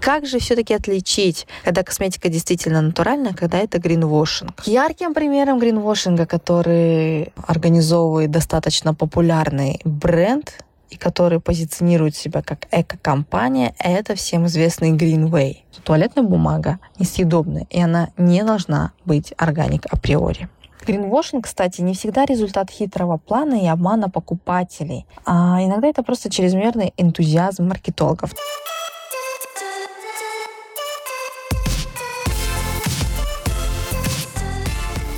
Как же все-таки отличить, когда косметика действительно натуральная, когда это гринвошинг? Ярким примером гринвошинга, который организовывает достаточно популярный бренд, и который позиционирует себя как эко-компания, это всем известный Greenway. Туалетная бумага несъедобная, и она не должна быть органик априори. Гринвошинг, кстати, не всегда результат хитрого плана и обмана покупателей, а иногда это просто чрезмерный энтузиазм маркетологов.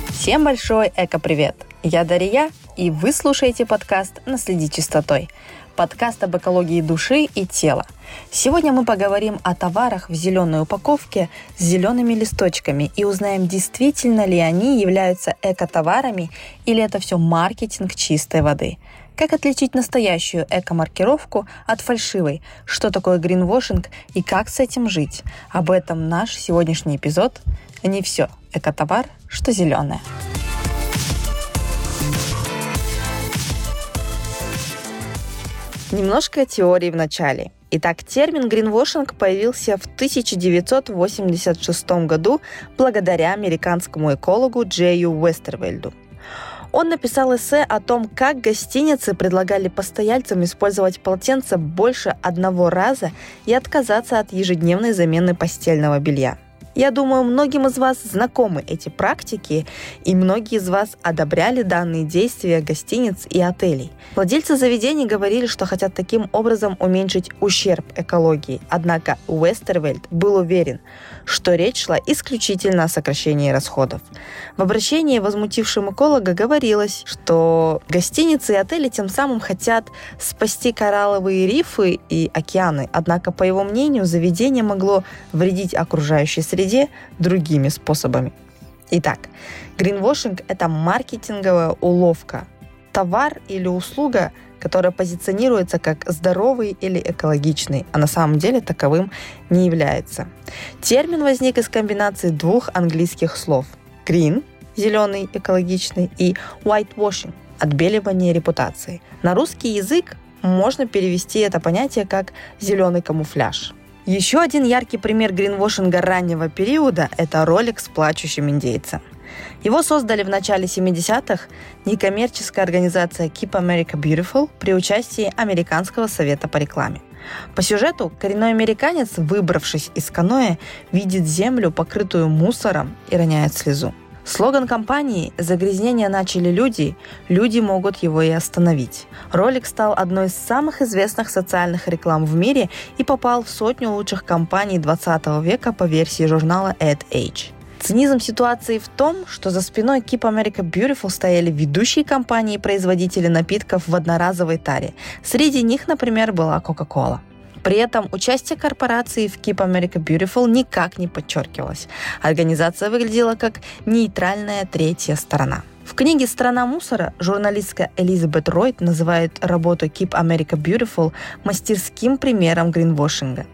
Всем большой эко-привет! Я Дарья, и вы слушаете подкаст «Наследи чистотой» подкаст об экологии души и тела. Сегодня мы поговорим о товарах в зеленой упаковке с зелеными листочками и узнаем, действительно ли они являются эко-товарами или это все маркетинг чистой воды. Как отличить настоящую эко-маркировку от фальшивой? Что такое гринвошинг и как с этим жить? Об этом наш сегодняшний эпизод. Не все эко-товар, что зеленое. Немножко теории в начале. Итак, термин гринвошинг появился в 1986 году благодаря американскому экологу Джею Уэстервельду. Он написал эссе о том, как гостиницы предлагали постояльцам использовать полотенце больше одного раза и отказаться от ежедневной замены постельного белья. Я думаю, многим из вас знакомы эти практики, и многие из вас одобряли данные действия гостиниц и отелей. Владельцы заведений говорили, что хотят таким образом уменьшить ущерб экологии. Однако Уэстервельд был уверен, что речь шла исключительно о сокращении расходов. В обращении возмутившим эколога говорилось, что гостиницы и отели тем самым хотят спасти коралловые рифы и океаны, однако, по его мнению, заведение могло вредить окружающей среде другими способами. Итак, гринвошинг – это маркетинговая уловка. Товар или услуга – которая позиционируется как здоровый или экологичный, а на самом деле таковым не является. Термин возник из комбинации двух английских слов – green – зеленый, экологичный, и whitewashing – отбеливание репутации. На русский язык можно перевести это понятие как «зеленый камуфляж». Еще один яркий пример гринвошинга раннего периода – это ролик с плачущим индейцем. Его создали в начале 70-х некоммерческая организация Keep America Beautiful при участии Американского совета по рекламе. По сюжету коренной американец, выбравшись из каноэ, видит землю, покрытую мусором, и роняет слезу. Слоган компании «Загрязнение начали люди, люди могут его и остановить». Ролик стал одной из самых известных социальных реклам в мире и попал в сотню лучших компаний 20 века по версии журнала Ad Age. Цинизм ситуации в том, что за спиной Keep America Beautiful стояли ведущие компании и производители напитков в одноразовой таре. Среди них, например, была Coca-Cola. При этом участие корпорации в Keep America Beautiful никак не подчеркивалось. Организация выглядела как нейтральная третья сторона. В книге «Страна мусора» журналистка Элизабет Ройт называет работу Keep America Beautiful мастерским примером гринвошинга.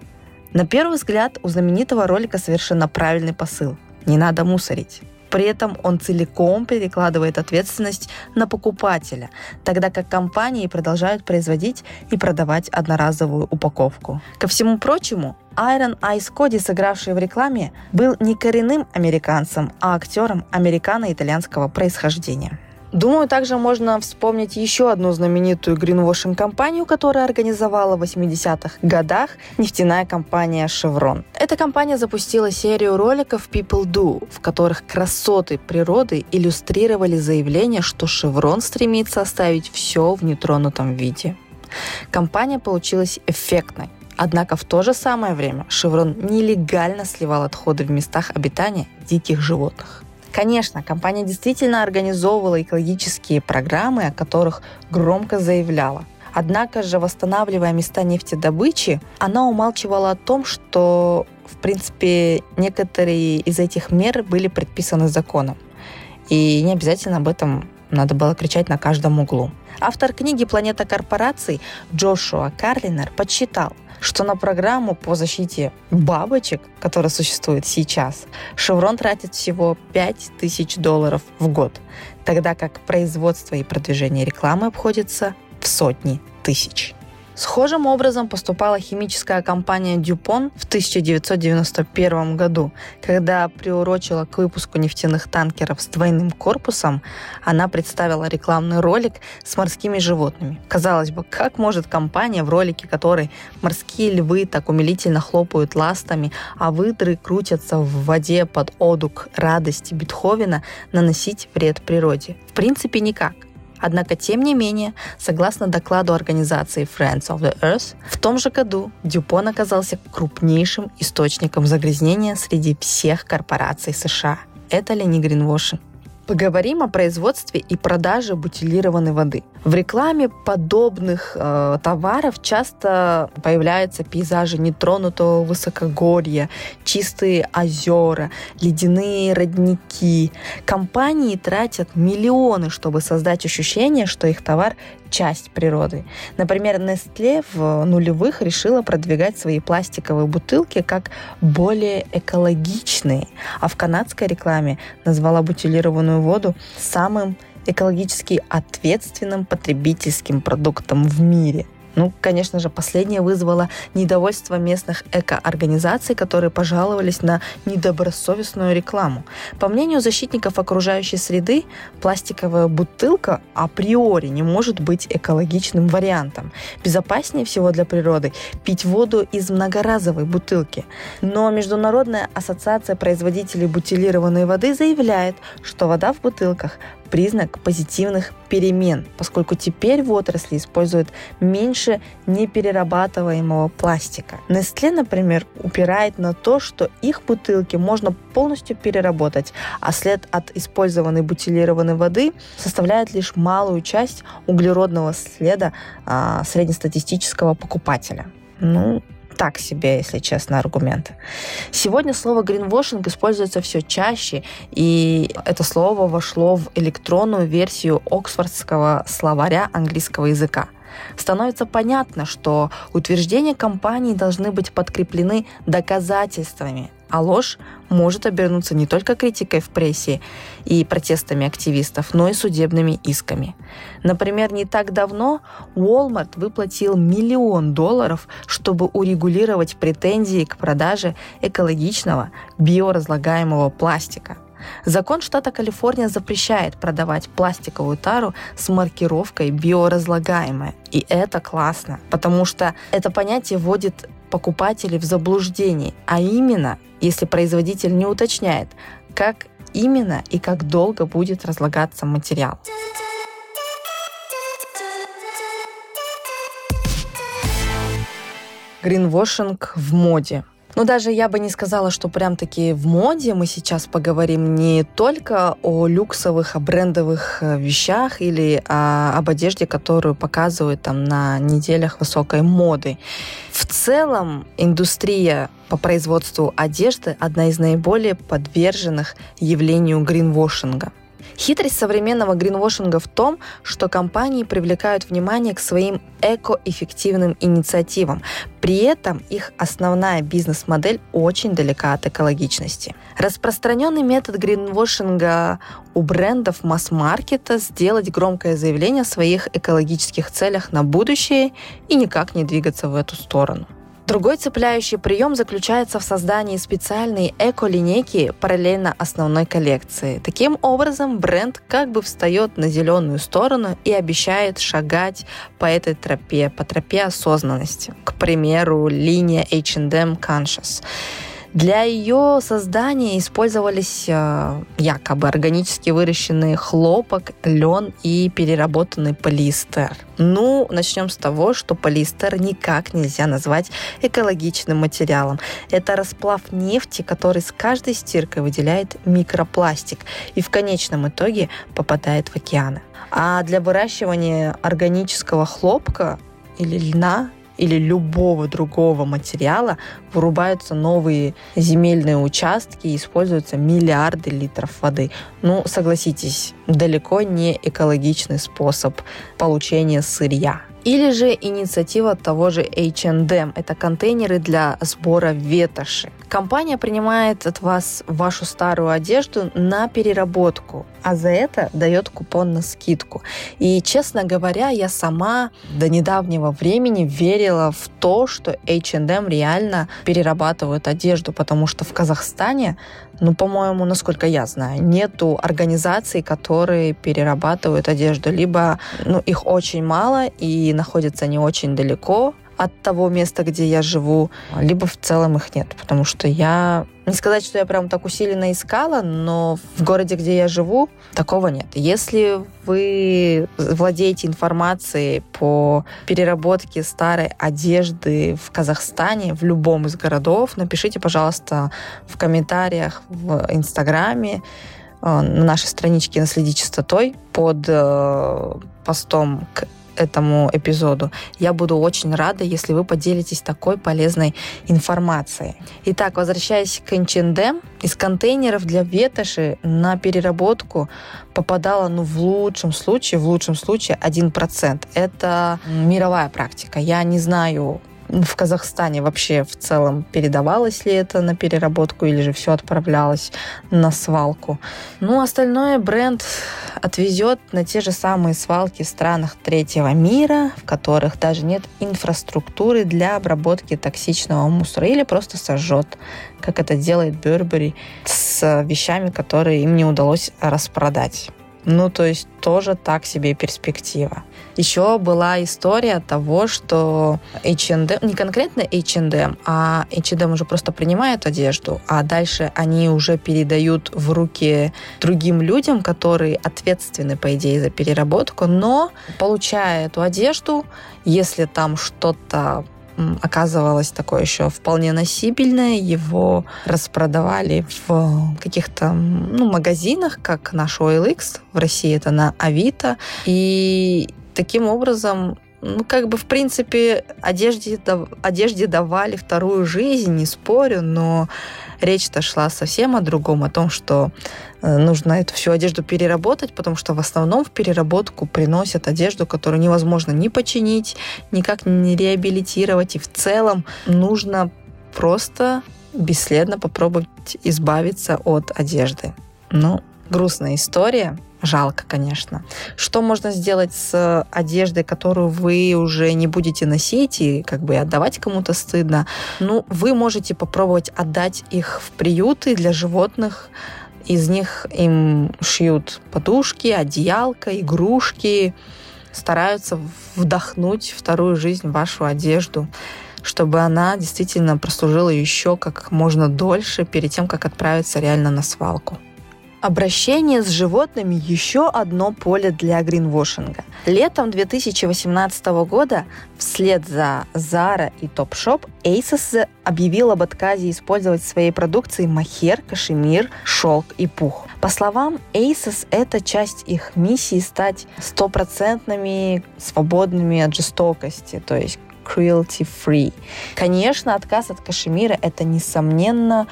На первый взгляд у знаменитого ролика совершенно правильный посыл – не надо мусорить. При этом он целиком перекладывает ответственность на покупателя, тогда как компании продолжают производить и продавать одноразовую упаковку. Ко всему прочему, Iron Ice Cody, сыгравший в рекламе, был не коренным американцем, а актером американо-итальянского происхождения. Думаю, также можно вспомнить еще одну знаменитую гринвошинг-компанию, которая организовала в 80-х годах нефтяная компания Chevron. Эта компания запустила серию роликов People Do, в которых красоты природы иллюстрировали заявление, что Chevron стремится оставить все в нетронутом виде. Компания получилась эффектной. Однако в то же самое время Chevron нелегально сливал отходы в местах обитания диких животных. Конечно, компания действительно организовывала экологические программы, о которых громко заявляла. Однако же, восстанавливая места нефтедобычи, она умалчивала о том, что, в принципе, некоторые из этих мер были предписаны законом. И не обязательно об этом надо было кричать на каждом углу. Автор книги «Планета корпораций» Джошуа Карлинер подсчитал, что на программу по защите бабочек, которая существует сейчас, Chevron тратит всего 5000 долларов в год, тогда как производство и продвижение рекламы обходится в сотни тысяч. Схожим образом поступала химическая компания DuPont в 1991 году, когда приурочила к выпуску нефтяных танкеров с двойным корпусом, она представила рекламный ролик с морскими животными. Казалось бы, как может компания в ролике, которой морские львы так умилительно хлопают ластами, а выдры крутятся в воде под одук радости Бетховена, наносить вред природе? В принципе, никак. Однако, тем не менее, согласно докладу организации Friends of the Earth, в том же году Дюпон оказался крупнейшим источником загрязнения среди всех корпораций США. Это ли не гринвошинг? Поговорим о производстве и продаже бутилированной воды. В рекламе подобных э, товаров часто появляются пейзажи нетронутого высокогорья, чистые озера, ледяные родники. Компании тратят миллионы, чтобы создать ощущение, что их товар часть природы. Например, Nestle в нулевых решила продвигать свои пластиковые бутылки как более экологичные, а в канадской рекламе назвала бутилированную воду самым экологически ответственным потребительским продуктом в мире – ну, конечно же, последнее вызвало недовольство местных эко-организаций, которые пожаловались на недобросовестную рекламу. По мнению защитников окружающей среды, пластиковая бутылка априори не может быть экологичным вариантом. Безопаснее всего для природы пить воду из многоразовой бутылки. Но Международная ассоциация производителей бутилированной воды заявляет, что вода в бутылках признак позитивных перемен, поскольку теперь в отрасли используют меньше неперерабатываемого пластика. Nestle, например, упирает на то, что их бутылки можно полностью переработать, а след от использованной бутилированной воды составляет лишь малую часть углеродного следа а, среднестатистического покупателя. Ну, так себе, если честно, аргумент. Сегодня слово greenwashing используется все чаще, и это слово вошло в электронную версию Оксфордского словаря английского языка становится понятно, что утверждения компании должны быть подкреплены доказательствами, а ложь может обернуться не только критикой в прессе и протестами активистов, но и судебными исками. Например, не так давно Walmart выплатил миллион долларов, чтобы урегулировать претензии к продаже экологичного биоразлагаемого пластика. Закон штата Калифорния запрещает продавать пластиковую тару с маркировкой биоразлагаемая. И это классно, потому что это понятие вводит покупателей в заблуждение, а именно если производитель не уточняет, как именно и как долго будет разлагаться материал. Гринвошинг в моде. Но даже я бы не сказала, что прям таки в моде мы сейчас поговорим не только о люксовых, о брендовых э, вещах или о, об одежде, которую показывают там на неделях высокой моды. В целом индустрия по производству одежды одна из наиболее подверженных явлению гринвошинга. Хитрость современного гринвошинга в том, что компании привлекают внимание к своим эко-эффективным инициативам. При этом их основная бизнес-модель очень далека от экологичности. Распространенный метод гринвошинга у брендов масс-маркета сделать громкое заявление о своих экологических целях на будущее и никак не двигаться в эту сторону. Другой цепляющий прием заключается в создании специальной эко-линейки параллельно основной коллекции. Таким образом, бренд как бы встает на зеленую сторону и обещает шагать по этой тропе, по тропе осознанности. К примеру, линия H&M Conscious. Для ее создания использовались э, якобы органически выращенный хлопок, лен и переработанный полиэстер. Ну, начнем с того, что полиэстер никак нельзя назвать экологичным материалом. Это расплав нефти, который с каждой стиркой выделяет микропластик и в конечном итоге попадает в океаны. А для выращивания органического хлопка или льна или любого другого материала вырубаются новые земельные участки и используются миллиарды литров воды. Ну, согласитесь, далеко не экологичный способ получения сырья. Или же инициатива того же H&M. Это контейнеры для сбора ветоши. Компания принимает от вас вашу старую одежду на переработку, а за это дает купон на скидку. И, честно говоря, я сама до недавнего времени верила в то, что H&M реально перерабатывают одежду, потому что в Казахстане, ну, по-моему, насколько я знаю, нету организаций, которые перерабатывают одежду. Либо ну, их очень мало и находятся не очень далеко, от того места, где я живу, либо в целом их нет, потому что я не сказать, что я прям так усиленно искала, но в городе, где я живу, такого нет. Если вы владеете информацией по переработке старой одежды в Казахстане, в любом из городов, напишите, пожалуйста, в комментариях в Инстаграме, э, на нашей страничке «Наследи чистотой» под э, постом к этому эпизоду. Я буду очень рада, если вы поделитесь такой полезной информацией. Итак, возвращаясь к H&M, из контейнеров для ветоши на переработку попадало, ну, в лучшем случае, в лучшем случае 1%. Это мировая практика. Я не знаю в Казахстане вообще в целом передавалось ли это на переработку или же все отправлялось на свалку. Ну, остальное бренд отвезет на те же самые свалки в странах третьего мира, в которых даже нет инфраструктуры для обработки токсичного мусора или просто сожжет, как это делает Бербери с вещами, которые им не удалось распродать. Ну, то есть тоже так себе перспектива. Еще была история того, что H&M, не конкретно H&M, а H&M уже просто принимает одежду, а дальше они уже передают в руки другим людям, которые ответственны, по идее, за переработку, но получая эту одежду, если там что-то оказывалось такое еще вполне носибельное. Его распродавали в каких-то ну, магазинах, как наш OLX. В России это на Авито. И таким образом ну, как бы, в принципе, одежде, одежде давали вторую жизнь, не спорю, но речь-то шла совсем о другом, о том, что э, нужно эту всю одежду переработать, потому что в основном в переработку приносят одежду, которую невозможно ни починить, никак не реабилитировать, и в целом нужно просто бесследно попробовать избавиться от одежды. Ну, грустная история, Жалко, конечно. Что можно сделать с одеждой, которую вы уже не будете носить и как бы отдавать кому-то стыдно? Ну, вы можете попробовать отдать их в приюты для животных. Из них им шьют подушки, одеялка, игрушки, стараются вдохнуть вторую жизнь в вашу одежду чтобы она действительно прослужила еще как можно дольше перед тем, как отправиться реально на свалку. Обращение с животными – еще одно поле для гринвошинга. Летом 2018 года вслед за Zara и Topshop Asos объявил об отказе использовать в своей продукции махер, кашемир, шелк и пух. По словам Asos, это часть их миссии стать стопроцентными свободными от жестокости, то есть cruelty-free. Конечно, отказ от кашемира – это, несомненно,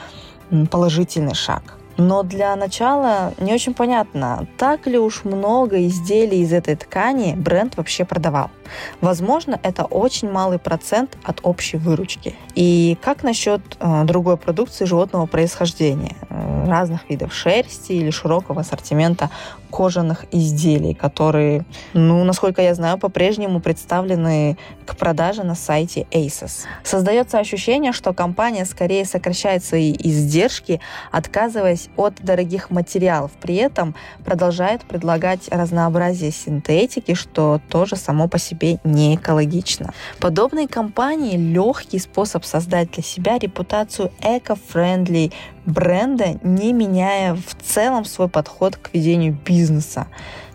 положительный шаг. Но для начала не очень понятно, так ли уж много изделий из этой ткани бренд вообще продавал. Возможно, это очень малый процент от общей выручки. И как насчет э, другой продукции животного происхождения? Э, разных видов шерсти или широкого ассортимента кожаных изделий, которые, ну, насколько я знаю, по-прежнему представлены к продаже на сайте ASOS. Создается ощущение, что компания скорее сокращает свои издержки, отказываясь от дорогих материалов, при этом продолжает предлагать разнообразие синтетики, что тоже само по себе себе не экологично. Подобные компании – легкий способ создать для себя репутацию эко-френдли бренда, не меняя в целом свой подход к ведению бизнеса.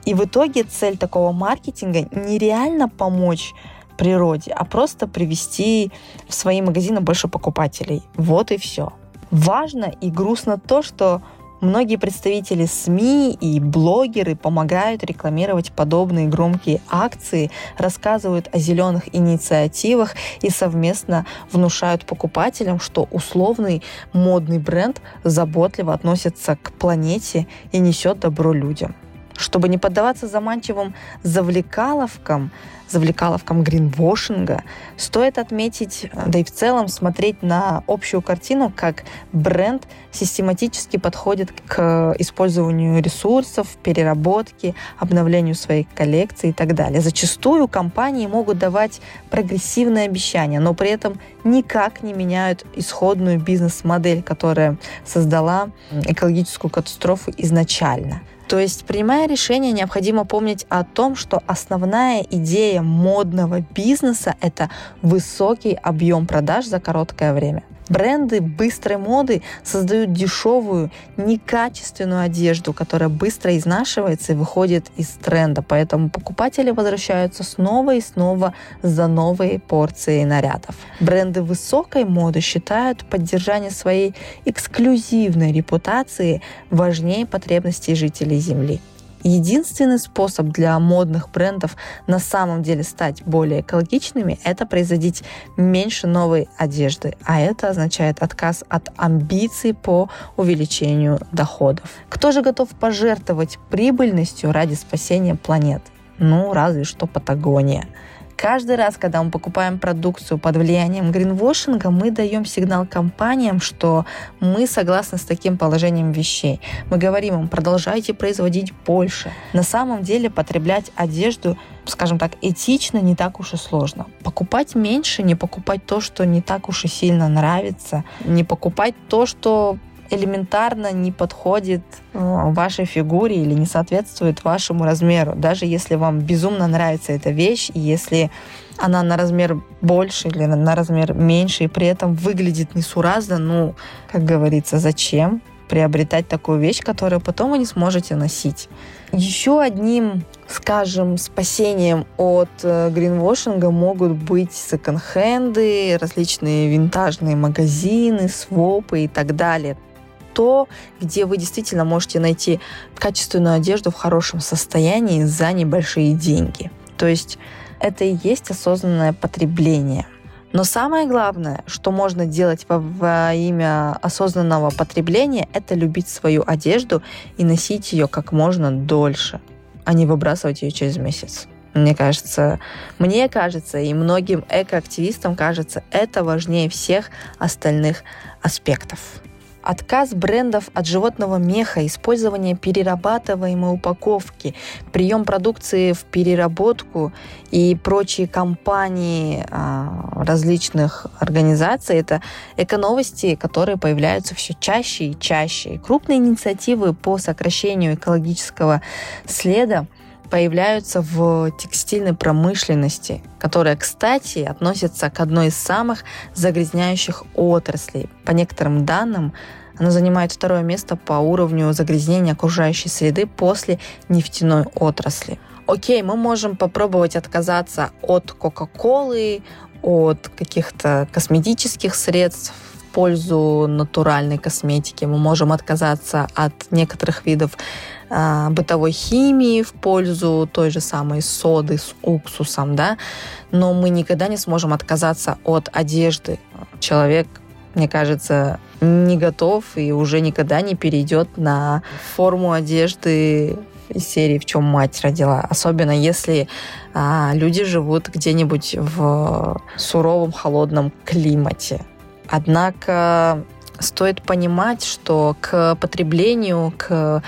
И в итоге цель такого маркетинга нереально помочь природе, а просто привести в свои магазины больше покупателей. Вот и все. Важно и грустно то, что Многие представители СМИ и блогеры помогают рекламировать подобные громкие акции, рассказывают о зеленых инициативах и совместно внушают покупателям, что условный модный бренд заботливо относится к планете и несет добро людям. Чтобы не поддаваться заманчивым завлекаловкам, завлекаловкам гринвошинга, стоит отметить, да и в целом смотреть на общую картину, как бренд систематически подходит к использованию ресурсов, переработке, обновлению своей коллекции и так далее. Зачастую компании могут давать прогрессивные обещания, но при этом никак не меняют исходную бизнес-модель, которая создала экологическую катастрофу изначально. То есть, принимая решение, необходимо помнить о том, что основная идея модного бизнеса – это высокий объем продаж за короткое время. Бренды быстрой моды создают дешевую, некачественную одежду, которая быстро изнашивается и выходит из тренда. Поэтому покупатели возвращаются снова и снова за новые порции нарядов. Бренды высокой моды считают поддержание своей эксклюзивной репутации важнее потребностей жителей Земли. Единственный способ для модных брендов на самом деле стать более экологичными – это производить меньше новой одежды, а это означает отказ от амбиций по увеличению доходов. Кто же готов пожертвовать прибыльностью ради спасения планеты? Ну, разве что Патагония. Каждый раз, когда мы покупаем продукцию под влиянием гринвошинга, мы даем сигнал компаниям, что мы согласны с таким положением вещей. Мы говорим им, продолжайте производить больше. На самом деле потреблять одежду скажем так, этично не так уж и сложно. Покупать меньше, не покупать то, что не так уж и сильно нравится, не покупать то, что элементарно не подходит э, вашей фигуре или не соответствует вашему размеру. Даже если вам безумно нравится эта вещь, и если она на размер больше или на размер меньше, и при этом выглядит несуразно, ну, как говорится, зачем приобретать такую вещь, которую потом вы не сможете носить. Еще одним, скажем, спасением от э, гринвошинга могут быть секонд-хенды, различные винтажные магазины, свопы и так далее то, где вы действительно можете найти качественную одежду в хорошем состоянии за небольшие деньги. То есть это и есть осознанное потребление. Но самое главное, что можно делать во, во имя осознанного потребления, это любить свою одежду и носить ее как можно дольше, а не выбрасывать ее через месяц. Мне кажется, мне кажется, и многим экоактивистам кажется, это важнее всех остальных аспектов. Отказ брендов от животного меха, использование перерабатываемой упаковки, прием продукции в переработку и прочие компании а, различных организаций – это эко-новости, которые появляются все чаще и чаще. крупные инициативы по сокращению экологического следа появляются в текстильной промышленности, которая, кстати, относится к одной из самых загрязняющих отраслей. По некоторым данным, она занимает второе место по уровню загрязнения окружающей среды после нефтяной отрасли. Окей, мы можем попробовать отказаться от Кока-Колы, от каких-то косметических средств в пользу натуральной косметики. Мы можем отказаться от некоторых видов а, бытовой химии в пользу той же самой соды с уксусом, да, но мы никогда не сможем отказаться от одежды. Человек, мне кажется, не готов и уже никогда не перейдет на форму одежды из серии «В чем мать родила». Особенно если а, люди живут где-нибудь в суровом, холодном климате. Однако стоит понимать, что к потреблению, к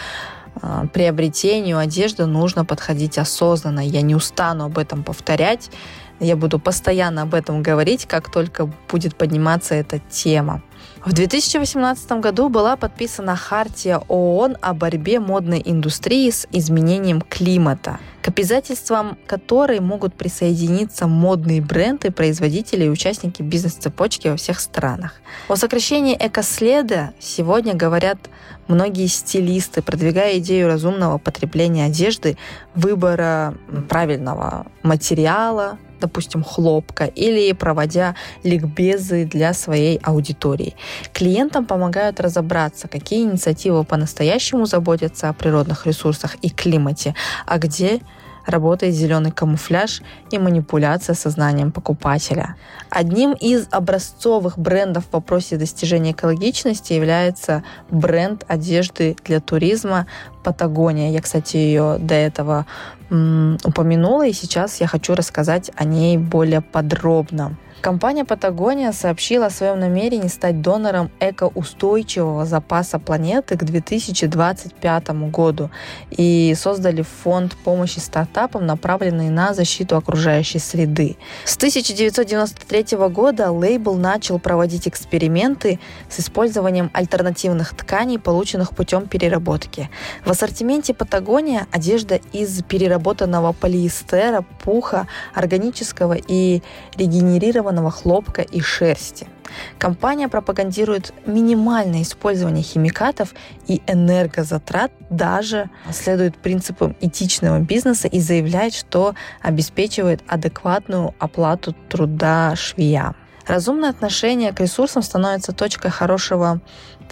приобретению одежды нужно подходить осознанно. Я не устану об этом повторять. Я буду постоянно об этом говорить, как только будет подниматься эта тема. В 2018 году была подписана Хартия ООН о борьбе модной индустрии с изменением климата, к обязательствам которой могут присоединиться модные бренды, производители и участники бизнес-цепочки во всех странах. О сокращении экоследа сегодня говорят многие стилисты, продвигая идею разумного потребления одежды, выбора правильного материала, допустим, хлопка, или проводя ликбезы для своей аудитории. Клиентам помогают разобраться, какие инициативы по-настоящему заботятся о природных ресурсах и климате, а где работает зеленый камуфляж и манипуляция сознанием покупателя. Одним из образцовых брендов в вопросе достижения экологичности является бренд одежды для туризма Патагония. Я, кстати, ее до этого м, упомянула, и сейчас я хочу рассказать о ней более подробно. Компания Патагония сообщила о своем намерении стать донором экоустойчивого запаса планеты к 2025 году и создали фонд помощи стартапам, направленный на защиту окружающей среды. С 1993 года лейбл начал проводить эксперименты с использованием альтернативных тканей, полученных путем переработки. В ассортименте Патагония одежда из переработанного полиэстера, пуха, органического и регенерированного кожаного хлопка и шерсти. Компания пропагандирует минимальное использование химикатов и энергозатрат, даже следует принципам этичного бизнеса и заявляет, что обеспечивает адекватную оплату труда швеям. Разумное отношение к ресурсам становится точкой хорошего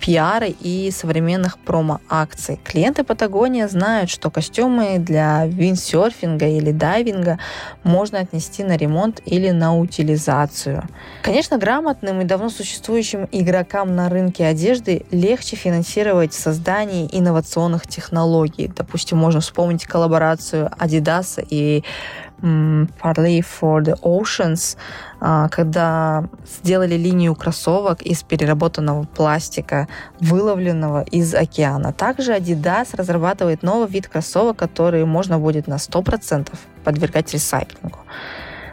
пиара и современных промо-акций. Клиенты Патагония знают, что костюмы для виндсерфинга или дайвинга можно отнести на ремонт или на утилизацию. Конечно, грамотным и давно существующим игрокам на рынке одежды легче финансировать создание инновационных технологий. Допустим, можно вспомнить коллаборацию Adidas и Parley for the Oceans, а, когда сделали линию кроссовок из переработанного пластика, выловленного из океана. Также Adidas разрабатывает новый вид кроссовок, который можно будет на 100% подвергать ресайклингу.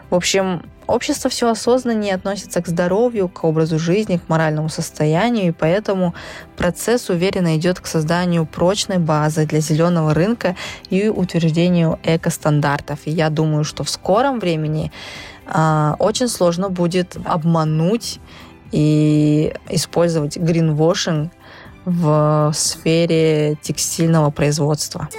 В общем, общество все осознаннее относится к здоровью, к образу жизни, к моральному состоянию, и поэтому процесс уверенно идет к созданию прочной базы для зеленого рынка и утверждению экостандартов. И я думаю, что в скором времени э, очень сложно будет обмануть и использовать гринвошинг в сфере текстильного производства.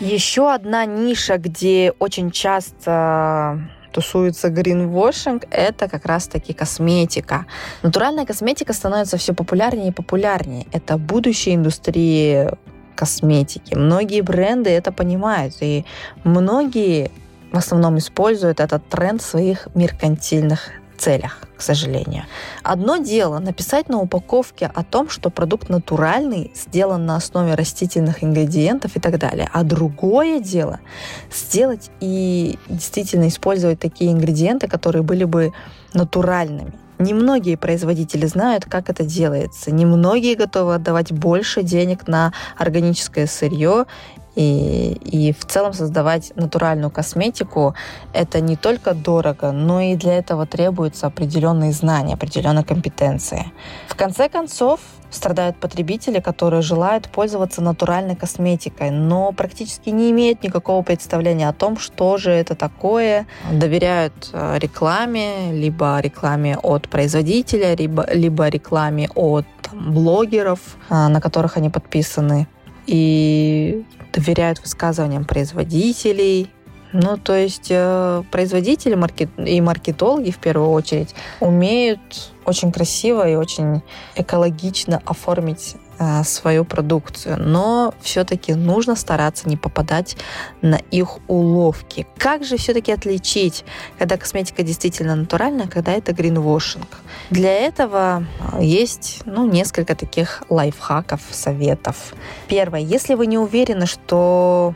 Еще одна ниша, где очень часто тусуется гринвошинг, это как раз-таки косметика. Натуральная косметика становится все популярнее и популярнее. Это будущее индустрии косметики. Многие бренды это понимают, и многие в основном используют этот тренд в своих меркантильных целях, к сожалению. Одно дело написать на упаковке о том, что продукт натуральный, сделан на основе растительных ингредиентов и так далее. А другое дело сделать и действительно использовать такие ингредиенты, которые были бы натуральными. Немногие производители знают, как это делается. Немногие готовы отдавать больше денег на органическое сырье и, и в целом создавать натуральную косметику это не только дорого, но и для этого требуются определенные знания, определенные компетенции. В конце концов, страдают потребители, которые желают пользоваться натуральной косметикой, но практически не имеют никакого представления о том, что же это такое. Доверяют э, рекламе, либо рекламе от производителя, либо, либо рекламе от блогеров, э, на которых они подписаны. И доверяют высказываниям производителей. Ну, то есть э, производители маркет... и маркетологи в первую очередь умеют очень красиво и очень экологично оформить свою продукцию, но все-таки нужно стараться не попадать на их уловки. Как же все-таки отличить, когда косметика действительно натуральная, когда это гринвошинг? Для этого э, есть ну, несколько таких лайфхаков, советов. Первое. Если вы не уверены, что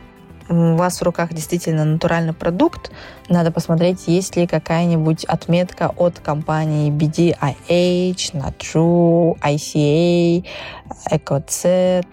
у вас в руках действительно натуральный продукт, надо посмотреть, есть ли какая-нибудь отметка от компании BDIH, Natrue, ICA, EcoZ,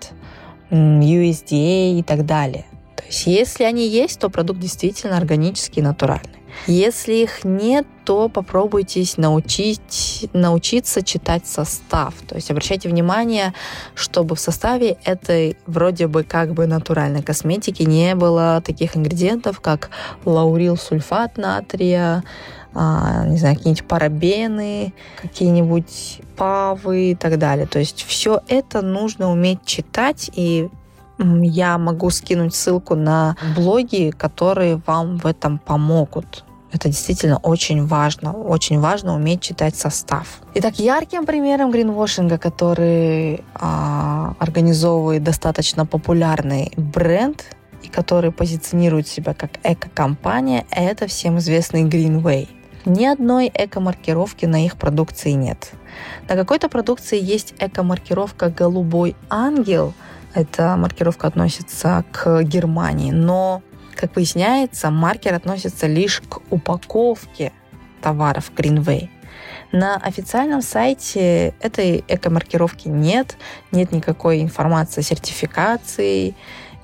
USDA и так далее. То есть если они есть, то продукт действительно органический, натуральный. Если их нет, то попробуйте научить, научиться читать состав. То есть обращайте внимание, чтобы в составе этой вроде бы как бы натуральной косметики не было таких ингредиентов, как лаурил сульфат натрия, а, не знаю, какие-нибудь парабены, какие-нибудь павы и так далее. То есть все это нужно уметь читать и я могу скинуть ссылку на блоги, которые вам в этом помогут. Это действительно очень важно. Очень важно уметь читать состав. Итак, ярким примером гринвошинга, который а, организовывает достаточно популярный бренд, и который позиционирует себя как эко-компания, это всем известный Greenway. Ни одной эко-маркировки на их продукции нет. На какой-то продукции есть эко-маркировка «Голубой ангел», эта маркировка относится к Германии, но как выясняется, маркер относится лишь к упаковке товаров Greenway. На официальном сайте этой эко-маркировки нет, нет никакой информации о сертификации,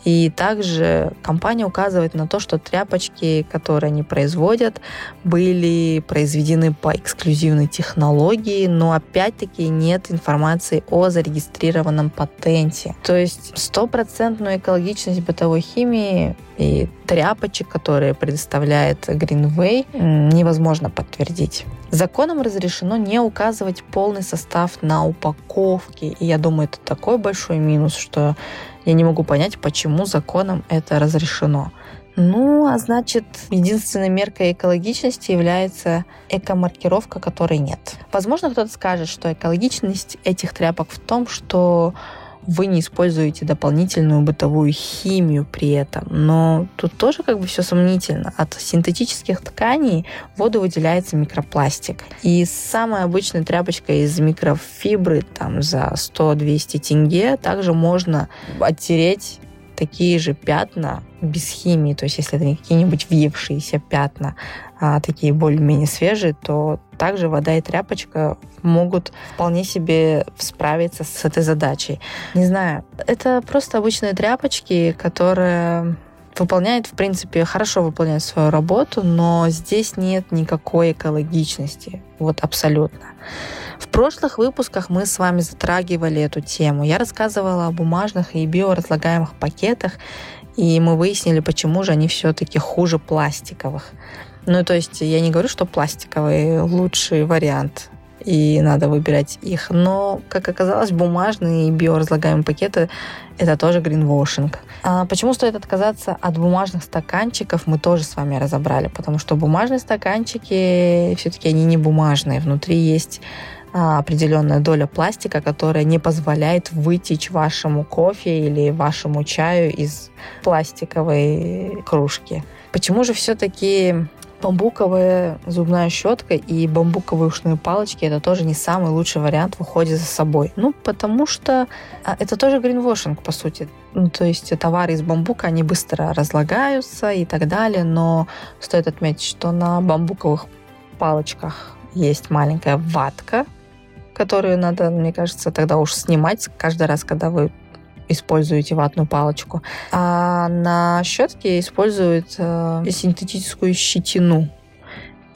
и также компания указывает на то, что тряпочки, которые они производят, были произведены по эксклюзивной технологии, но опять-таки нет информации о зарегистрированном патенте. То есть стопроцентную экологичность бытовой химии и тряпочек, которые предоставляет Greenway, невозможно подтвердить. Законом разрешено не указывать полный состав на упаковке. И я думаю, это такой большой минус, что я не могу понять, почему законом это разрешено. Ну, а значит, единственной меркой экологичности является эко-маркировка, которой нет. Возможно, кто-то скажет, что экологичность этих тряпок в том, что вы не используете дополнительную бытовую химию при этом. Но тут тоже как бы все сомнительно. От синтетических тканей воду выделяется микропластик. И самая обычная тряпочка из микрофибры там за 100-200 тенге также можно оттереть такие же пятна без химии, то есть если это не какие-нибудь въевшиеся пятна, а такие более-менее свежие, то также вода и тряпочка могут вполне себе справиться с этой задачей. Не знаю, это просто обычные тряпочки, которые выполняет, в принципе, хорошо выполняет свою работу, но здесь нет никакой экологичности. Вот абсолютно. В прошлых выпусках мы с вами затрагивали эту тему. Я рассказывала о бумажных и биоразлагаемых пакетах, и мы выяснили, почему же они все-таки хуже пластиковых. Ну, то есть я не говорю, что пластиковый лучший вариант, и надо выбирать их. Но, как оказалось, бумажные и биоразлагаемые пакеты – это тоже гринвошинг. А почему стоит отказаться от бумажных стаканчиков, мы тоже с вами разобрали, потому что бумажные стаканчики все-таки они не бумажные. Внутри есть а, определенная доля пластика, которая не позволяет вытечь вашему кофе или вашему чаю из пластиковой кружки. Почему же все-таки бамбуковая зубная щетка и бамбуковые ушные палочки это тоже не самый лучший вариант в уходе за собой. Ну, потому что а, это тоже гринвошинг, по сути. Ну, то есть товары из бамбука, они быстро разлагаются и так далее, но стоит отметить, что на бамбуковых палочках есть маленькая ватка, которую надо, мне кажется, тогда уж снимать каждый раз, когда вы используете ватную палочку. А на щетке используют э, синтетическую щетину.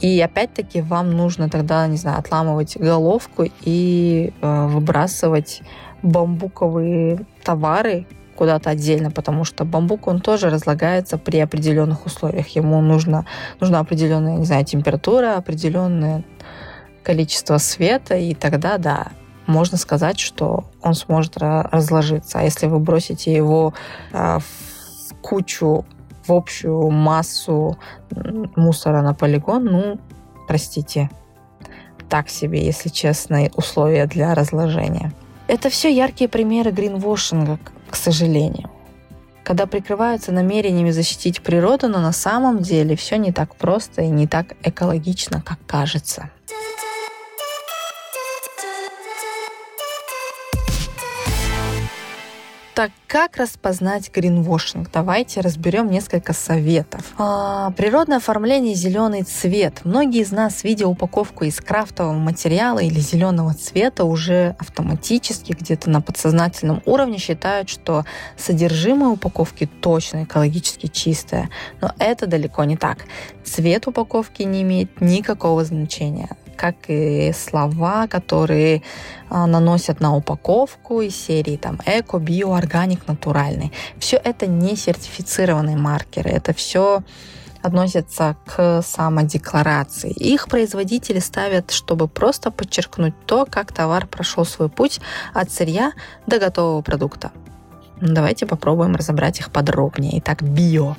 И опять-таки вам нужно тогда, не знаю, отламывать головку и э, выбрасывать бамбуковые товары куда-то отдельно, потому что бамбук, он тоже разлагается при определенных условиях. Ему нужно, нужна определенная, не знаю, температура, определенное количество света, и тогда, да, можно сказать, что он сможет разложиться. А если вы бросите его а, в кучу, в общую массу мусора на полигон, ну, простите, так себе, если честно, условия для разложения. Это все яркие примеры гринвошинга, к сожалению. Когда прикрываются намерениями защитить природу, но на самом деле все не так просто и не так экологично, как кажется. Так как распознать гринвошинг? Давайте разберем несколько советов. А, природное оформление зеленый цвет. Многие из нас, видя упаковку из крафтового материала или зеленого цвета, уже автоматически где-то на подсознательном уровне считают, что содержимое упаковки точно экологически чистое. Но это далеко не так. Цвет упаковки не имеет никакого значения как и слова, которые а, наносят на упаковку из серии там эко, био, органик, натуральный. Все это не сертифицированные маркеры, это все относятся к самодекларации. Их производители ставят, чтобы просто подчеркнуть то, как товар прошел свой путь от сырья до готового продукта. Давайте попробуем разобрать их подробнее. Итак, био.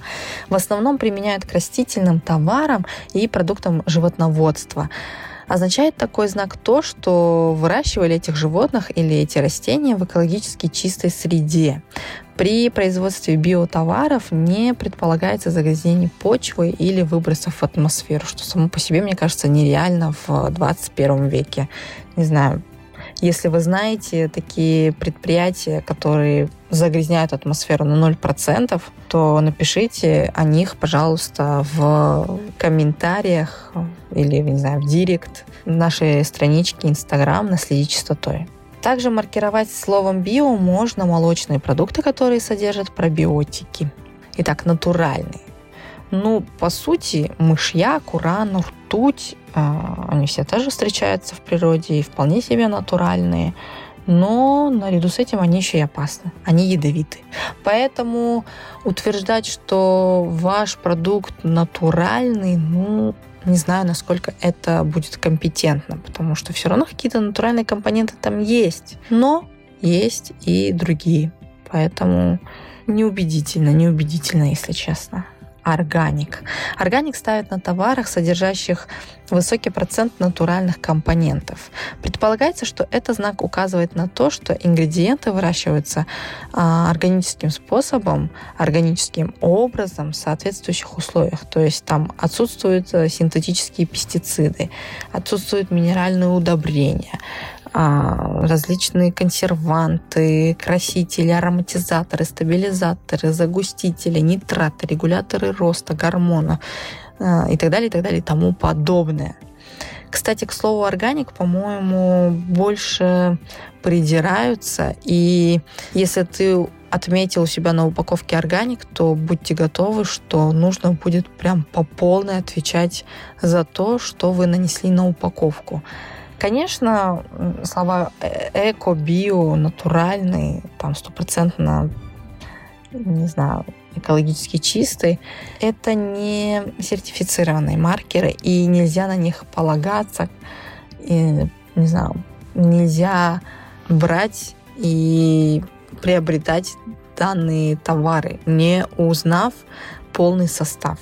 В основном применяют к растительным товарам и продуктам животноводства. Означает такой знак то, что выращивали этих животных или эти растения в экологически чистой среде. При производстве биотоваров не предполагается загрязнение почвы или выбросов в атмосферу, что само по себе, мне кажется, нереально в 21 веке. Не знаю, если вы знаете такие предприятия, которые загрязняют атмосферу на 0%, то напишите о них, пожалуйста, в комментариях или, не знаю, в директ нашей странички Инстаграм «Наследить чистотой». Также маркировать словом «био» можно молочные продукты, которые содержат пробиотики. Итак, натуральные. Ну, по сути, мышьяк, уран, ртуть, а, они все тоже встречаются в природе и вполне себе натуральные. Но наряду с этим они еще и опасны. Они ядовиты. Поэтому утверждать, что ваш продукт натуральный, ну, не знаю, насколько это будет компетентно, потому что все равно какие-то натуральные компоненты там есть. Но есть и другие. Поэтому неубедительно, неубедительно, если честно органик. Органик ставят на товарах, содержащих высокий процент натуральных компонентов. Предполагается, что этот знак указывает на то, что ингредиенты выращиваются а, органическим способом, органическим образом в соответствующих условиях. То есть там отсутствуют э, синтетические пестициды, отсутствуют минеральные удобрения, различные консерванты, красители, ароматизаторы, стабилизаторы, загустители, нитраты, регуляторы роста, гормонов а, и так далее, и так далее, и тому подобное. Кстати, к слову, органик, по-моему, больше придираются. И если ты отметил у себя на упаковке органик, то будьте готовы, что нужно будет прям по полной отвечать за то, что вы нанесли на упаковку. Конечно, слова «э-», эко, био, натуральный, там стопроцентно, не знаю, экологически чистый, это не сертифицированные маркеры, и нельзя на них полагаться, и, не знаю, нельзя брать и приобретать данные товары, не узнав полный состав.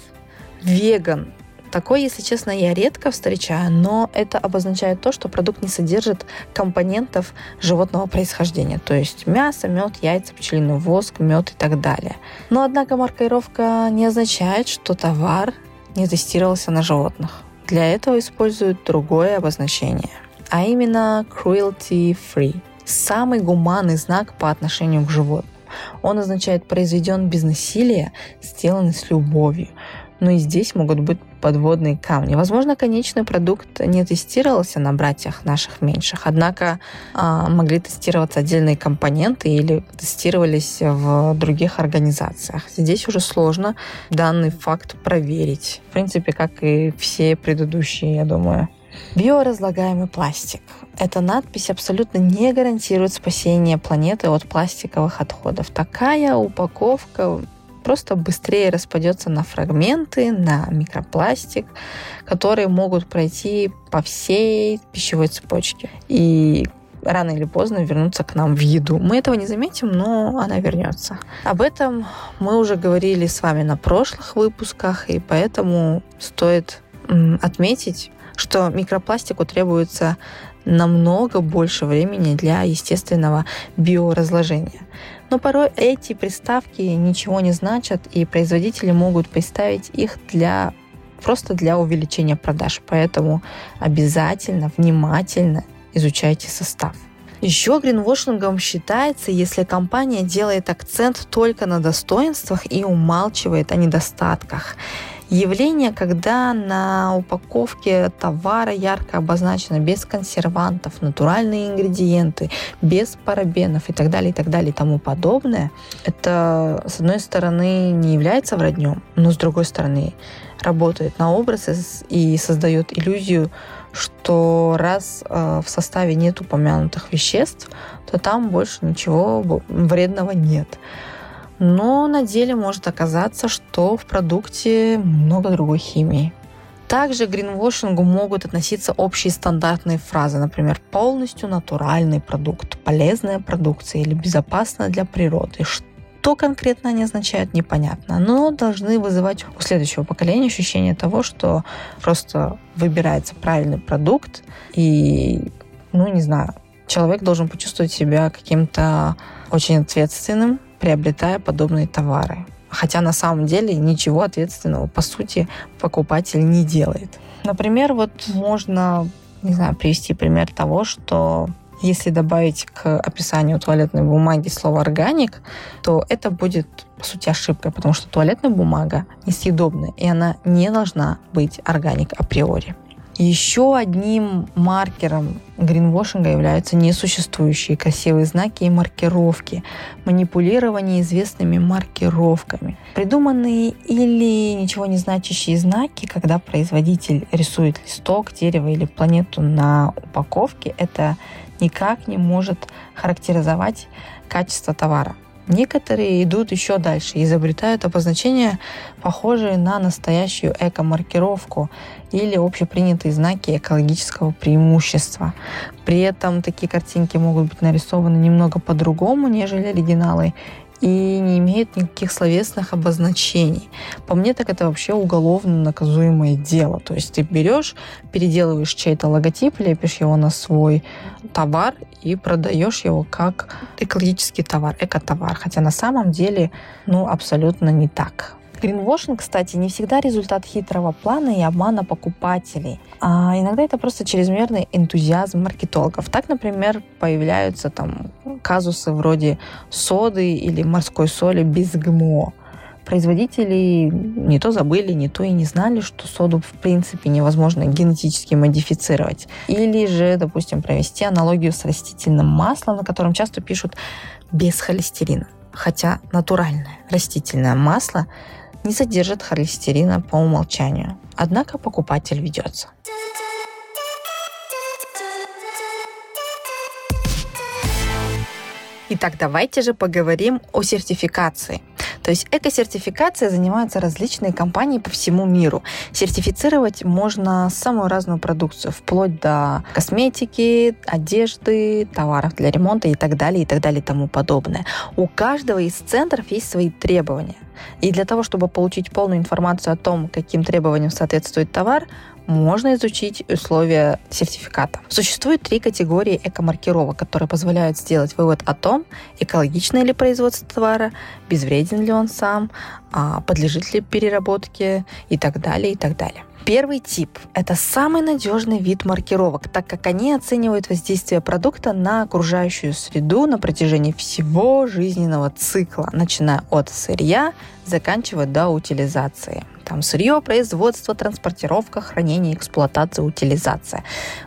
Веган Такое, если честно, я редко встречаю, но это обозначает то, что продукт не содержит компонентов животного происхождения, то есть мясо, мед, яйца, пчелиный воск, мед и так далее. Но, однако, маркировка не означает, что товар не тестировался на животных. Для этого используют другое обозначение, а именно cruelty-free. Самый гуманный знак по отношению к животным. Он означает произведен без насилия, сделан с любовью но и здесь могут быть подводные камни. Возможно, конечный продукт не тестировался на братьях наших меньших, однако а, могли тестироваться отдельные компоненты или тестировались в других организациях. Здесь уже сложно данный факт проверить. В принципе, как и все предыдущие, я думаю. Биоразлагаемый пластик. Эта надпись абсолютно не гарантирует спасение планеты от пластиковых отходов. Такая упаковка просто быстрее распадется на фрагменты, на микропластик, которые могут пройти по всей пищевой цепочке. И рано или поздно вернуться к нам в еду. Мы этого не заметим, но она вернется. Об этом мы уже говорили с вами на прошлых выпусках, и поэтому стоит отметить, что микропластику требуется намного больше времени для естественного биоразложения. Но порой эти приставки ничего не значат, и производители могут представить их для просто для увеличения продаж. Поэтому обязательно, внимательно изучайте состав. Еще гринвошингом считается, если компания делает акцент только на достоинствах и умалчивает о недостатках. Явление, когда на упаковке товара ярко обозначено без консервантов, натуральные ингредиенты, без парабенов и так далее, и так далее, и тому подобное, это, с одной стороны, не является враньем, но с другой стороны, работает на образ и создает иллюзию, что раз э, в составе нет упомянутых веществ, то там больше ничего вредного нет но на деле может оказаться, что в продукте много другой химии. Также к гринвошингу могут относиться общие стандартные фразы, например, полностью натуральный продукт, полезная продукция или безопасная для природы, Что конкретно они означают, непонятно, но должны вызывать у следующего поколения ощущение того, что просто выбирается правильный продукт, и, ну, не знаю, человек должен почувствовать себя каким-то очень ответственным, приобретая подобные товары. Хотя на самом деле ничего ответственного, по сути, покупатель не делает. Например, вот можно, не знаю, привести пример того, что если добавить к описанию туалетной бумаги слово «органик», то это будет, по сути, ошибкой, потому что туалетная бумага несъедобная, и она не должна быть органик априори. Еще одним маркером гринвошинга являются несуществующие красивые знаки и маркировки, манипулирование известными маркировками. Придуманные или ничего не значащие знаки, когда производитель рисует листок, дерево или планету на упаковке, это никак не может характеризовать качество товара. Некоторые идут еще дальше и изобретают обозначения, похожие на настоящую эко-маркировку или общепринятые знаки экологического преимущества. При этом такие картинки могут быть нарисованы немного по-другому, нежели оригиналы, и не имеют никаких словесных обозначений. По мне, так это вообще уголовно наказуемое дело. То есть ты берешь, переделываешь чей-то логотип, лепишь его на свой товар и продаешь его как экологический товар, экотовар. Хотя на самом деле, ну, абсолютно не так. Гринвошинг, кстати, не всегда результат хитрого плана и обмана покупателей. А иногда это просто чрезмерный энтузиазм маркетологов. Так, например, появляются там казусы вроде соды или морской соли без ГМО. Производители не то забыли, не то и не знали, что соду в принципе невозможно генетически модифицировать. Или же, допустим, провести аналогию с растительным маслом, на котором часто пишут без холестерина. Хотя натуральное растительное масло не содержит холестерина по умолчанию. Однако покупатель ведется. Итак, давайте же поговорим о сертификации. То есть эко-сертификацией занимаются различные компании по всему миру. Сертифицировать можно самую разную продукцию, вплоть до косметики, одежды, товаров для ремонта и так далее, и так далее, и тому подобное. У каждого из центров есть свои требования. И для того, чтобы получить полную информацию о том, каким требованиям соответствует товар, можно изучить условия сертификата. Существует три категории экомаркировок, которые позволяют сделать вывод о том, экологичное ли производство товара, безвреден ли он сам, а, подлежит ли переработке и так далее, и так далее. Первый тип – это самый надежный вид маркировок, так как они оценивают воздействие продукта на окружающую среду на протяжении всего жизненного цикла, начиная от сырья, заканчивая до утилизации. Там сырье, производство, транспортировка, хранение, эксплуатация, утилизация.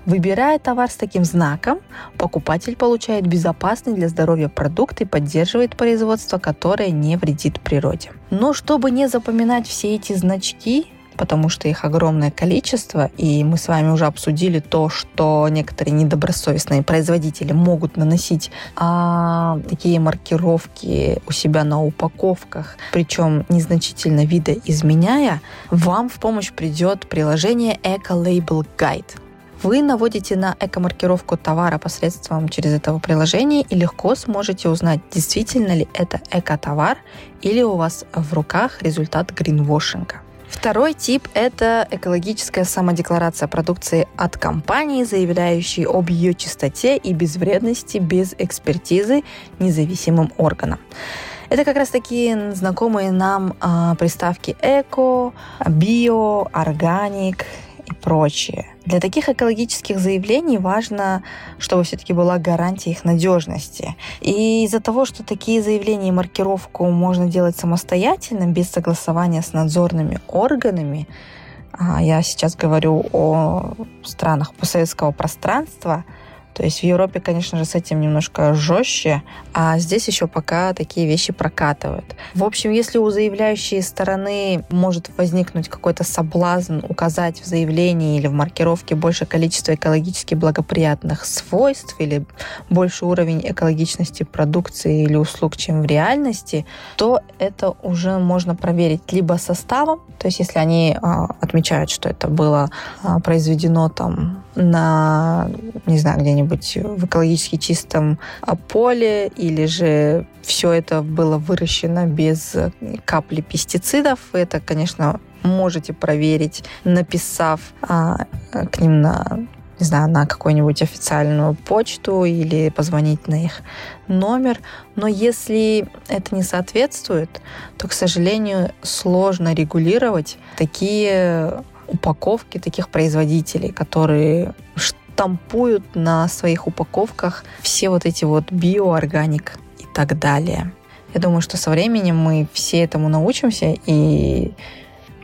Выбирая товар с таким знаком, покупатель получает безопасный для здоровья продукт и поддерживает производство, которое не вредит природе. Но чтобы не запоминать все эти значки, потому что их огромное количество, и мы с вами уже обсудили то, что некоторые недобросовестные производители могут наносить а, такие маркировки у себя на упаковках, причем незначительно вида изменяя, вам в помощь придет приложение Eco Label Guide. Вы наводите на эко-маркировку товара посредством через этого приложения и легко сможете узнать, действительно ли это эко-товар или у вас в руках результат гринвошинга. Второй тип – это экологическая самодекларация продукции от компании, заявляющей об ее чистоте и безвредности без экспертизы независимым органом. Это как раз такие знакомые нам э, приставки эко, био, органик и прочее. Для таких экологических заявлений важно, чтобы все-таки была гарантия их надежности. И из-за того, что такие заявления и маркировку можно делать самостоятельно, без согласования с надзорными органами, а я сейчас говорю о странах постсоветского пространства – то есть в Европе, конечно же, с этим немножко жестче, а здесь еще пока такие вещи прокатывают. В общем, если у заявляющей стороны может возникнуть какой-то соблазн указать в заявлении или в маркировке больше количество экологически благоприятных свойств или больше уровень экологичности продукции или услуг, чем в реальности, то это уже можно проверить либо составом, то есть если они а, отмечают, что это было а, произведено там на, не знаю, где-нибудь в экологически чистом поле, или же все это было выращено без капли пестицидов. Это, конечно, можете проверить, написав а, к ним на не знаю, на какую-нибудь официальную почту или позвонить на их номер. Но если это не соответствует, то, к сожалению, сложно регулировать такие упаковки таких производителей, которые штампуют на своих упаковках все вот эти вот биоорганик и так далее. Я думаю, что со временем мы все этому научимся, и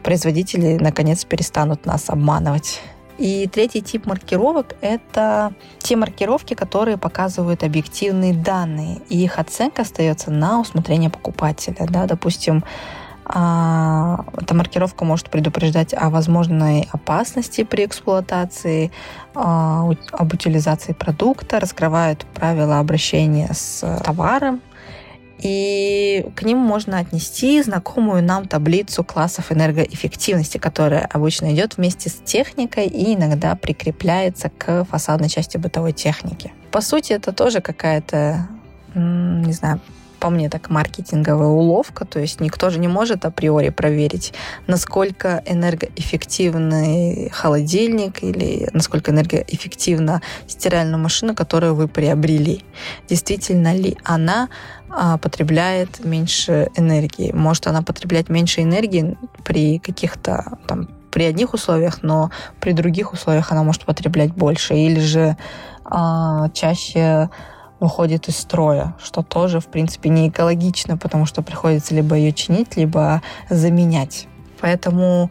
производители наконец перестанут нас обманывать. И третий тип маркировок – это те маркировки, которые показывают объективные данные, и их оценка остается на усмотрение покупателя. Да? Допустим, эта маркировка может предупреждать о возможной опасности при эксплуатации, а, об утилизации продукта, раскрывают правила обращения с товаром, и к ним можно отнести знакомую нам таблицу классов энергоэффективности, которая обычно идет вместе с техникой и иногда прикрепляется к фасадной части бытовой техники. По сути, это тоже какая-то, не знаю, по мне так маркетинговая уловка, то есть никто же не может априори проверить, насколько энергоэффективный холодильник или насколько энергоэффективна стиральная машина, которую вы приобрели. Действительно ли она а, потребляет меньше энергии? Может она потреблять меньше энергии при каких-то там при одних условиях, но при других условиях она может потреблять больше, или же а, чаще выходит из строя, что тоже, в принципе, не экологично, потому что приходится либо ее чинить, либо заменять. Поэтому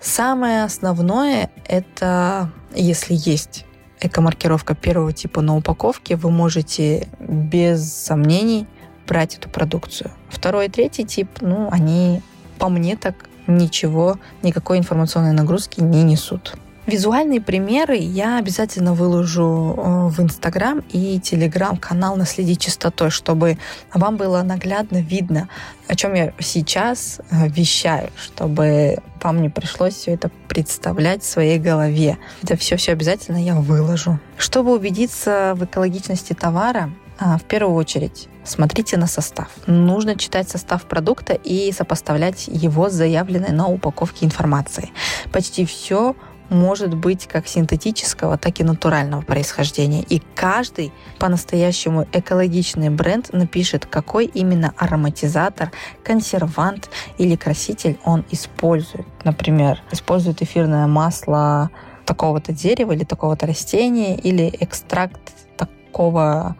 самое основное — это если есть эко-маркировка первого типа на упаковке, вы можете без сомнений брать эту продукцию. Второй и третий тип, ну, они, по мне так, ничего, никакой информационной нагрузки не несут. Визуальные примеры я обязательно выложу э, в Инстаграм и Телеграм-канал «Наследить чистотой», чтобы вам было наглядно видно, о чем я сейчас э, вещаю, чтобы вам не пришлось все это представлять в своей голове. Это все-все обязательно я выложу. Чтобы убедиться в экологичности товара, э, в первую очередь смотрите на состав. Нужно читать состав продукта и сопоставлять его с заявленной на упаковке информацией. Почти все может быть как синтетического, так и натурального происхождения. И каждый по-настоящему экологичный бренд напишет, какой именно ароматизатор, консервант или краситель он использует. Например, использует эфирное масло такого-то дерева или такого-то растения или экстракт такого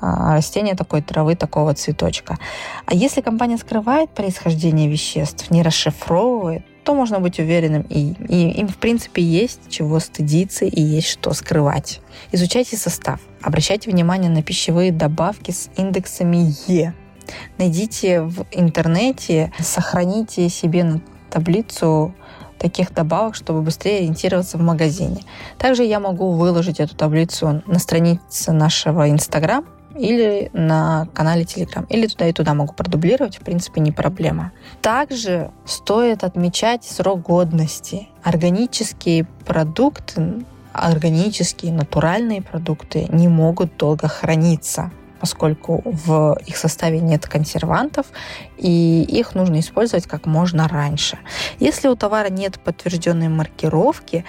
а, растения такой травы, такого цветочка. А если компания скрывает происхождение веществ, не расшифровывает, то можно быть уверенным, и, и им, в принципе, есть чего стыдиться и есть что скрывать. Изучайте состав. Обращайте внимание на пищевые добавки с индексами Е. Найдите в интернете, сохраните себе на таблицу таких добавок, чтобы быстрее ориентироваться в магазине. Также я могу выложить эту таблицу на странице нашего Инстаграм, или на канале Telegram. Или туда и туда могу продублировать, в принципе, не проблема. Также стоит отмечать срок годности. Органические продукты, органические, натуральные продукты не могут долго храниться поскольку в их составе нет консервантов, и их нужно использовать как можно раньше. Если у товара нет подтвержденной маркировки,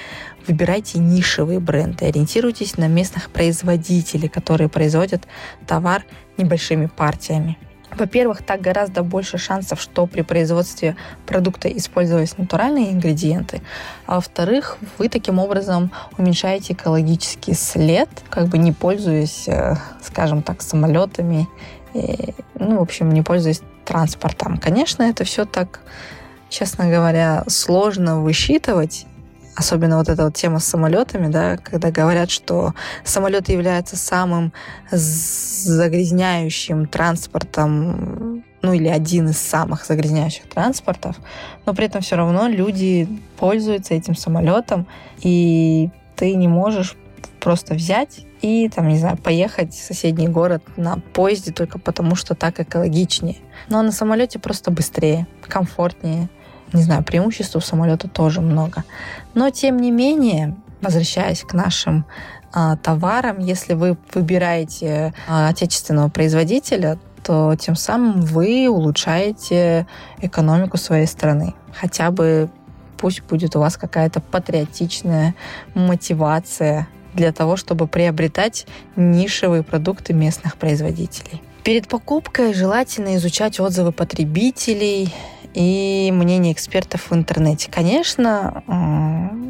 выбирайте нишевые бренды, ориентируйтесь на местных производителей, которые производят товар небольшими партиями. Во-первых, так гораздо больше шансов, что при производстве продукта использовались натуральные ингредиенты. А во-вторых, вы таким образом уменьшаете экологический след, как бы не пользуясь, э, скажем так, самолетами, и, ну, в общем, не пользуясь транспортом. Конечно, это все так, честно говоря, сложно высчитывать, особенно вот эта вот тема с самолетами, да, когда говорят, что самолет является самым загрязняющим транспортом, ну или один из самых загрязняющих транспортов, но при этом все равно люди пользуются этим самолетом, и ты не можешь просто взять и, там, не знаю, поехать в соседний город на поезде только потому, что так экологичнее. Но на самолете просто быстрее, комфортнее, не знаю, преимуществ у самолета тоже много. Но, тем не менее, возвращаясь к нашим а, товарам, если вы выбираете а, отечественного производителя, то тем самым вы улучшаете экономику своей страны. Хотя бы пусть будет у вас какая-то патриотичная мотивация для того, чтобы приобретать нишевые продукты местных производителей. Перед покупкой желательно изучать отзывы потребителей и мнение экспертов в интернете. Конечно,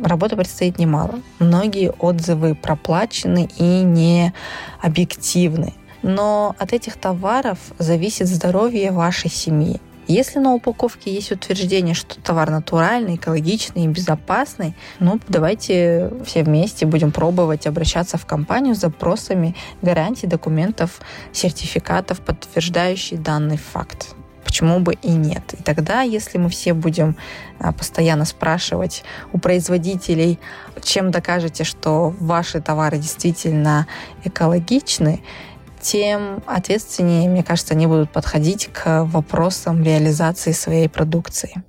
работы предстоит немало. Многие отзывы проплачены и не объективны. Но от этих товаров зависит здоровье вашей семьи. Если на упаковке есть утверждение, что товар натуральный, экологичный и безопасный, ну, давайте все вместе будем пробовать обращаться в компанию с запросами гарантий документов, сертификатов, подтверждающих данный факт почему бы и нет. И тогда, если мы все будем а, постоянно спрашивать у производителей, чем докажете, что ваши товары действительно экологичны, тем ответственнее, мне кажется, они будут подходить к вопросам реализации своей продукции.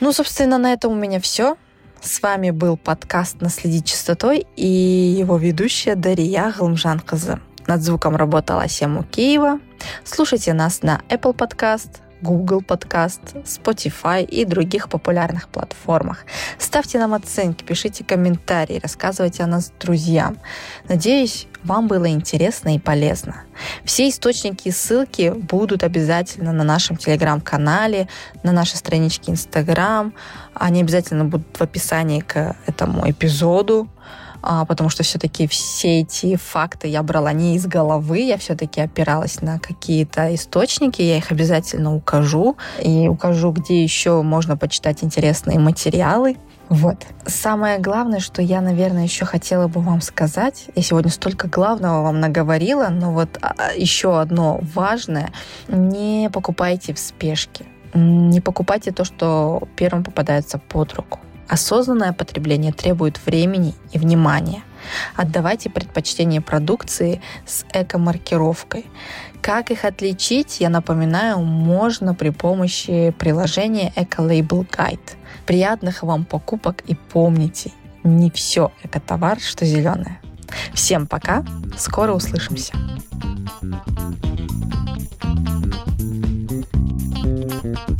Ну, собственно, на этом у меня все. С вами был подкаст «Наследить чистотой» и его ведущая Дарья Галмжанкызы. Над звуком работала Сему Киева. Слушайте нас на Apple Podcast, Google Podcast, Spotify и других популярных платформах. Ставьте нам оценки, пишите комментарии, рассказывайте о нас друзьям. Надеюсь, вам было интересно и полезно. Все источники и ссылки будут обязательно на нашем телеграм-канале, на нашей страничке Инстаграм. Они обязательно будут в описании к этому эпизоду. А, потому что все-таки все эти факты я брала не из головы, я все-таки опиралась на какие-то источники, я их обязательно укажу, и укажу, где еще можно почитать интересные материалы. Вот. Самое главное, что я, наверное, еще хотела бы вам сказать, я сегодня столько главного вам наговорила, но вот а, а, еще одно важное, не покупайте в спешке. Не покупайте то, что первым попадается под руку. Осознанное потребление требует времени и внимания. Отдавайте предпочтение продукции с эко-маркировкой. Как их отличить, я напоминаю, можно при помощи приложения Ecolabel Guide. Приятных вам покупок и помните, не все эко-товар, что зеленое. Всем пока, скоро услышимся. thank you